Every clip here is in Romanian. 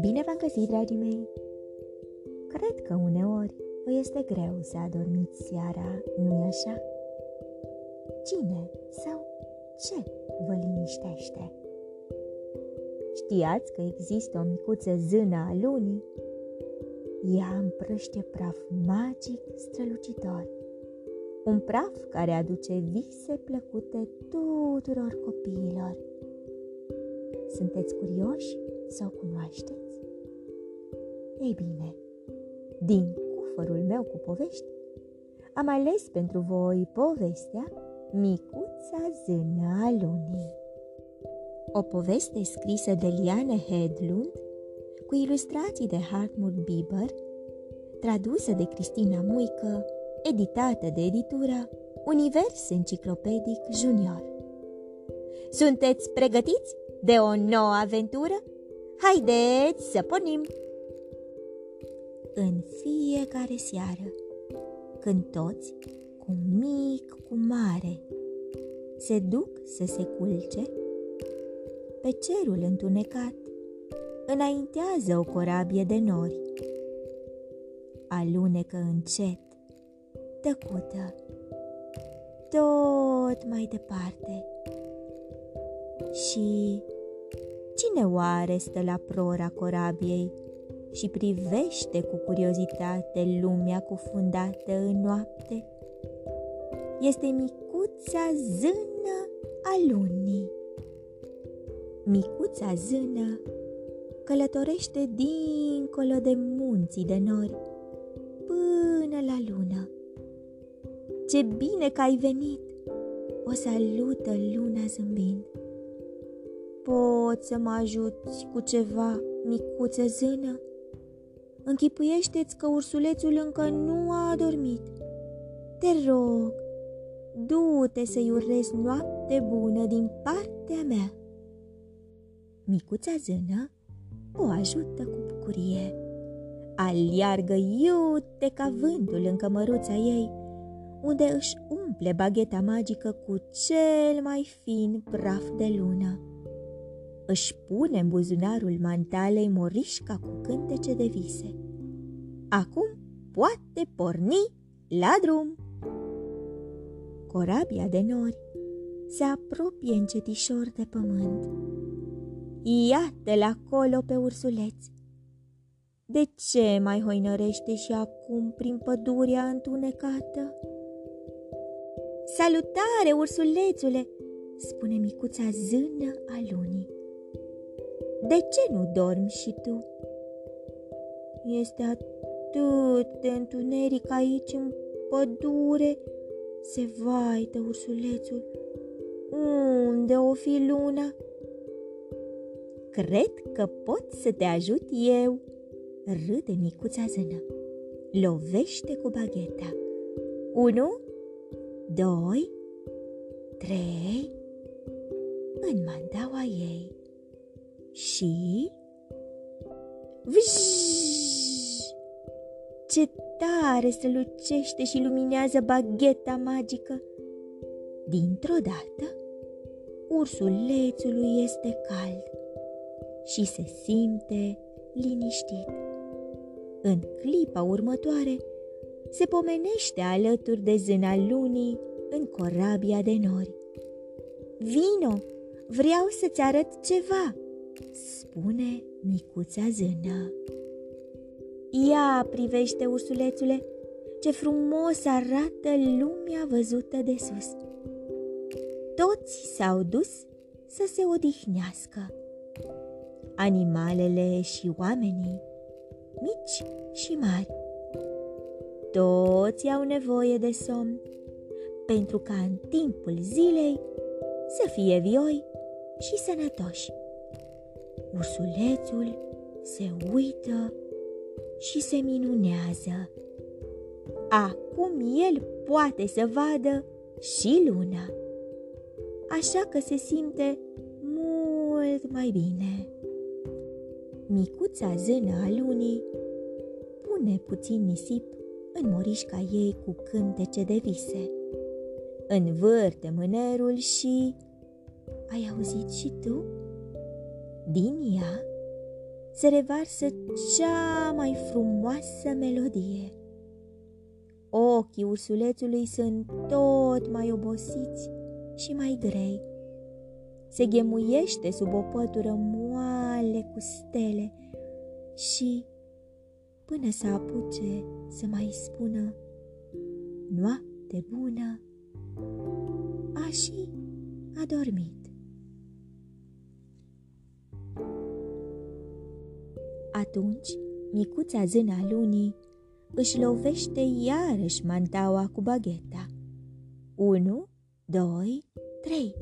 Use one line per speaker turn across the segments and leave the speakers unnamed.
Bine v-am găsit, dragii mei! Cred că uneori vă este greu să adormiți seara, nu-i așa? Cine sau ce vă liniștește? Știați că există o micuță zână a lunii? Ea împrăște praf magic strălucitor. Un praf care aduce vise plăcute tuturor copiilor. Sunteți curioși să o cunoașteți? Ei bine, din cufărul meu cu povești, am ales pentru voi povestea Micuța zână a lunii. O poveste scrisă de Liane Hedlund, cu ilustrații de Hartmut Bieber, tradusă de Cristina Muică, editată de editura Univers Enciclopedic Junior. Sunteți pregătiți de o nouă aventură? Haideți să pornim! În fiecare seară, când toți, cu mic, cu mare, se duc să se culce, pe cerul întunecat înaintează o corabie de nori. Alunecă încet, tăcută, tot mai departe. Și cine oare stă la prora corabiei și privește cu curiozitate lumea cufundată în noapte? Este micuța zână a lunii. Micuța zână călătorește dincolo de munții de nori până la lună. Ce bine că ai venit! O salută luna zâmbind. Poți să mă ajuți cu ceva, micuță zână? Închipuiește-ți că ursulețul încă nu a adormit. Te rog, du-te să-i urez noapte bună din partea mea. Micuța zână o ajută cu bucurie. Aliargă iute ca vântul în cămăruța ei, unde își umple bagheta magică cu cel mai fin praf de lună. Își pune în buzunarul mantalei morișca cu cântece de vise. Acum poate porni la drum. Corabia de nori se apropie încetișor de pământ. Iată-l acolo pe ursuleț. De ce mai hoinărește și acum prin pădurea întunecată? Salutare, ursulețule, spune micuța zână a lunii. De ce nu dormi și tu? Este atât de întuneric aici în pădure, se vaită ursulețul. Unde o fi luna? Cred că pot să te ajut eu, râde micuța zână. Lovește cu bagheta. Unu, doi, trei, în mandaua ei. Și... Vș! Ce tare strălucește și luminează bagheta magică! Dintr-o dată, ursulețului este cald și se simte liniștit. În clipa următoare, se pomenește alături de zâna lunii în corabia de nori. Vino, vreau să-ți arăt ceva, spune micuța zână. Ia privește, ursulețule, ce frumos arată lumea văzută de sus. Toți s-au dus să se odihnească. Animalele și oamenii, mici și mari. Toți au nevoie de somn, pentru ca în timpul zilei să fie vioi și sănătoși. Ursulețul se uită și se minunează. Acum el poate să vadă și luna, așa că se simte mult mai bine. Micuța zână a lunii pune puțin nisip în morișca ei cu cântece de vise. Învârte mânerul și Ai auzit și tu? Din ea se revarsă cea mai frumoasă melodie. Ochii ursulețului sunt tot mai obosiți și mai grei. Se ghemuiește sub o pătură moale cu stele și, până să apuce să mai spună noapte bună, a și adormit. Atunci, micuța zâna lunii își lovește iarăși mantaua cu bagheta. Unu, doi, trei.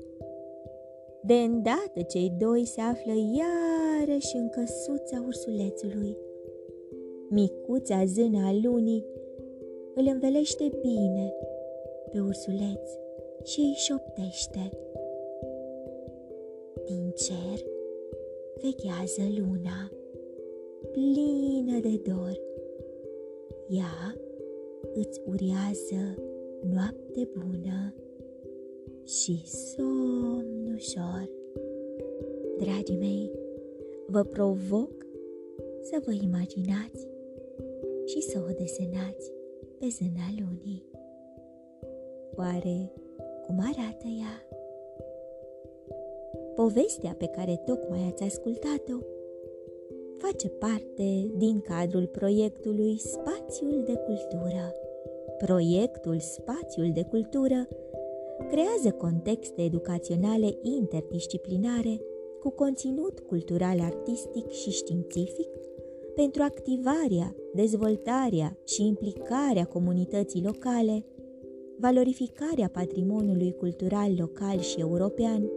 De îndată cei doi se află iarăși în căsuța ursulețului. Micuța zâna lunii îl învelește bine pe ursuleț și îi șoptește. Din cer veghează luna, plină de dor. Ea îți uriază noapte bună și somn ușor. Dragii mei, vă provoc să vă imaginați și să o desenați pe zâna lunii. Oare cum arată ea? Povestea pe care tocmai ați ascultat-o face parte din cadrul proiectului Spațiul de Cultură. Proiectul Spațiul de Cultură creează contexte educaționale interdisciplinare cu conținut cultural, artistic și științific pentru activarea, dezvoltarea și implicarea comunității locale, valorificarea patrimoniului cultural local și european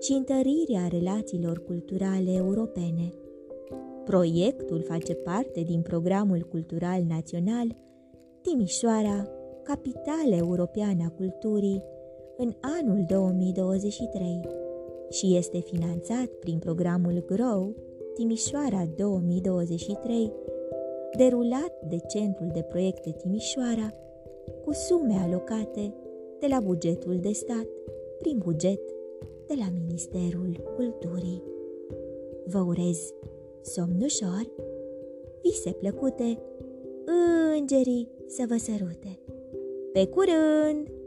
și întărirea relațiilor culturale europene. Proiectul face parte din programul cultural național Timișoara, capitală europeană a culturii, în anul 2023 și este finanțat prin programul GROW Timișoara 2023, derulat de Centrul de Proiecte Timișoara, cu sume alocate de la bugetul de stat prin buget de la Ministerul Culturii. Vă urez somn ușor, vise plăcute, îngerii să vă sărute. Pe curând!